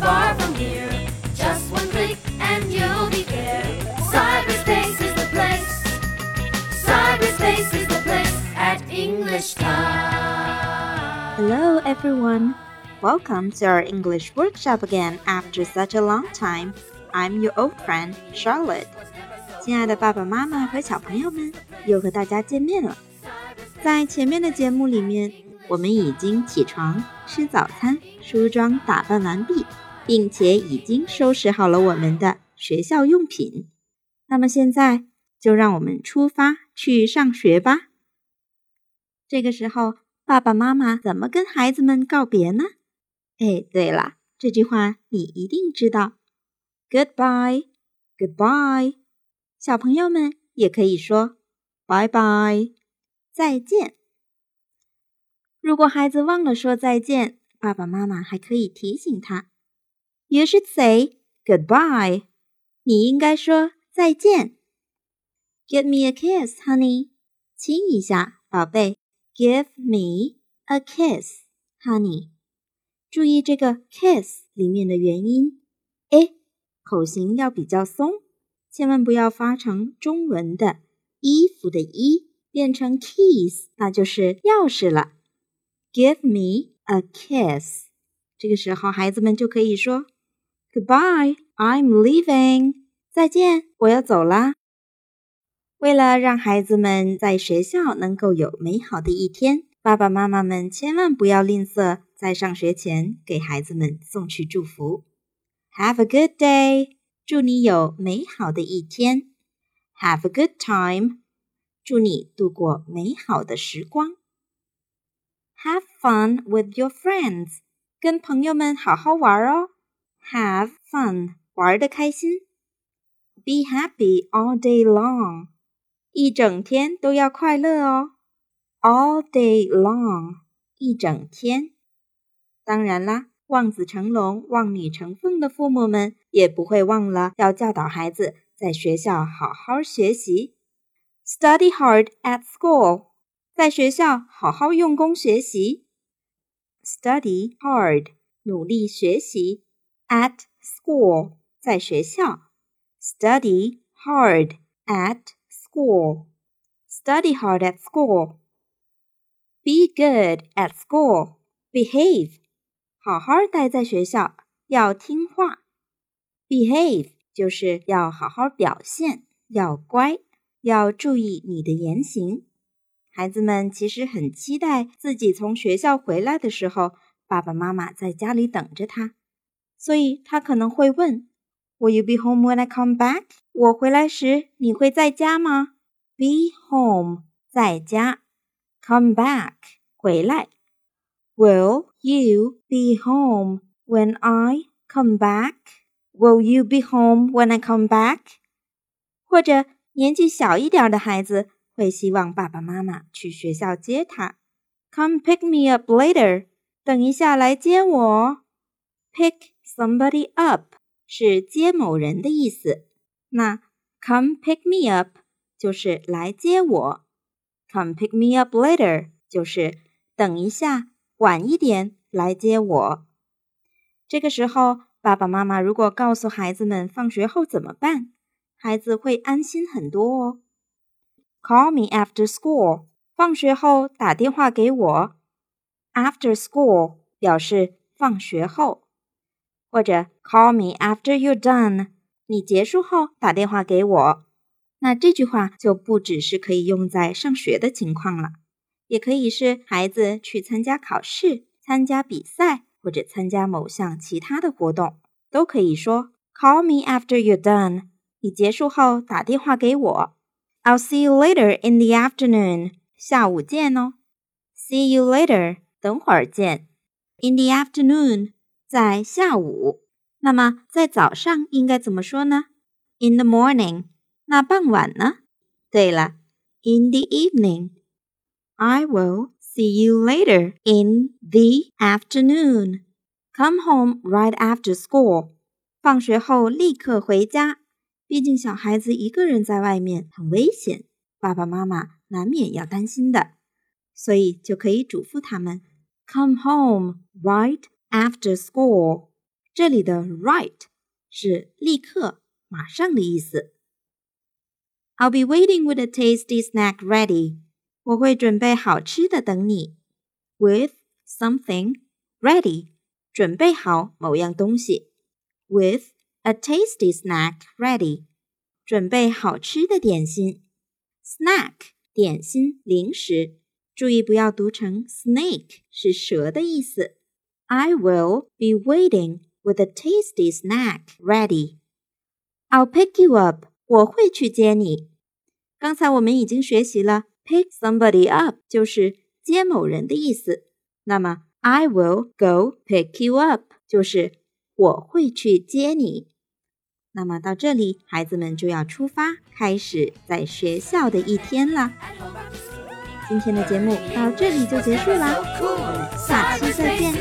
far from here. Just one click and you'll be there. Cyberspace is the place. Cyberspace is the place at English Time. Hello, everyone. Welcome to our English workshop again after such a long time. I'm your old friend Charlotte. 亲爱的爸爸妈妈和小朋友们，又和大家见面了。在前面的节目里面，我们已经起床、吃早餐、梳妆打扮完毕， 并且已经收拾好了我们的学校用品。那么现在就让我们出发去上学吧。这个时候，爸爸妈妈怎么跟孩子们告别呢？哎，对了，这句话你一定知道，Goodbye，Goodbye。小朋友们也可以说：Bye Bye，，再见。如果孩子忘了说再见，爸爸妈妈还可以提醒他：“You should say goodbye。”你应该说再见。Give me a kiss, honey。亲一下，宝贝。Give me a kiss, honey。注意这个 kiss 里面的元音，a，口型要比较松。千万不要发成中文的衣服的衣，变成 keys，那就是钥匙了。Give me a kiss。这个时候，孩子们就可以说 Goodbye，I'm leaving。再见，我要走啦。为了让孩子们在学校能够有美好的一天，爸爸妈妈们千万不要吝啬，在上学前给孩子们送去祝福。Have a good day。祝你有美好的一天，Have a good time。祝你度过美好的时光，Have fun with your friends。跟朋友们好好玩哦，Have fun，玩的开心。Be happy all day long，一整天都要快乐哦，All day long，一整天。当然啦。望子成龙、望女成凤的父母们也不会忘了要教导孩子在学校好好学习，study hard at school，在学校好好用功学习，study hard，努力学习，at school，在学校，study hard at school，study hard at school，be good at school，behave。好好待在学校，要听话，behave 就是要好好表现，要乖，要注意你的言行。孩子们其实很期待自己从学校回来的时候，爸爸妈妈在家里等着他，所以他可能会问：Will you be home when I come back？我回来时你会在家吗？Be home 在家，come back 回来。Will you be home when I come back? Will you be home when I come back? 或者年纪小一点的孩子会希望爸爸妈妈去学校接他。Come pick me up later. 等一下来接我。Pick somebody up 是接某人的意思。那 Come pick me up 就是来接我。Come pick me up later 就是等一下。晚一点来接我。这个时候，爸爸妈妈如果告诉孩子们放学后怎么办，孩子会安心很多哦。Call me after school，放学后打电话给我。After school 表示放学后，或者 Call me after you're done，你结束后打电话给我。那这句话就不只是可以用在上学的情况了。也可以是孩子去参加考试、参加比赛或者参加某项其他的活动，都可以说 "Call me after you're done." 你结束后打电话给我。I'll see you later in the afternoon. 下午见哦。See you later. 等会儿见。In the afternoon. 在下午。那么在早上应该怎么说呢？In the morning. 那傍晚呢？对了，In the evening. I will see you later in the afternoon. Come home right after school. 放学后立刻回家。毕竟小孩子一个人在外面很危险，爸爸妈妈难免要担心的，所以就可以嘱咐他们：Come home right after school. 这里的 right 是立刻、马上的意思。I'll be waiting with a tasty snack ready. 我会准备好吃的等你。With something ready，准备好某样东西。With a tasty snack ready，准备好吃的点心。Snack 点心零食，注意不要读成 snake，是蛇的意思。 I will be waiting with a tasty snack ready. I'll pick you up. 我会去接你。刚才我们已经学习了 pick somebody up 就是接某人的意思。那么 I will go pick you up 就是我会去接你。那么到这里，孩子们就要出发，开始在学校的一天了。今天的节目到这里就结束啦，我们下期再见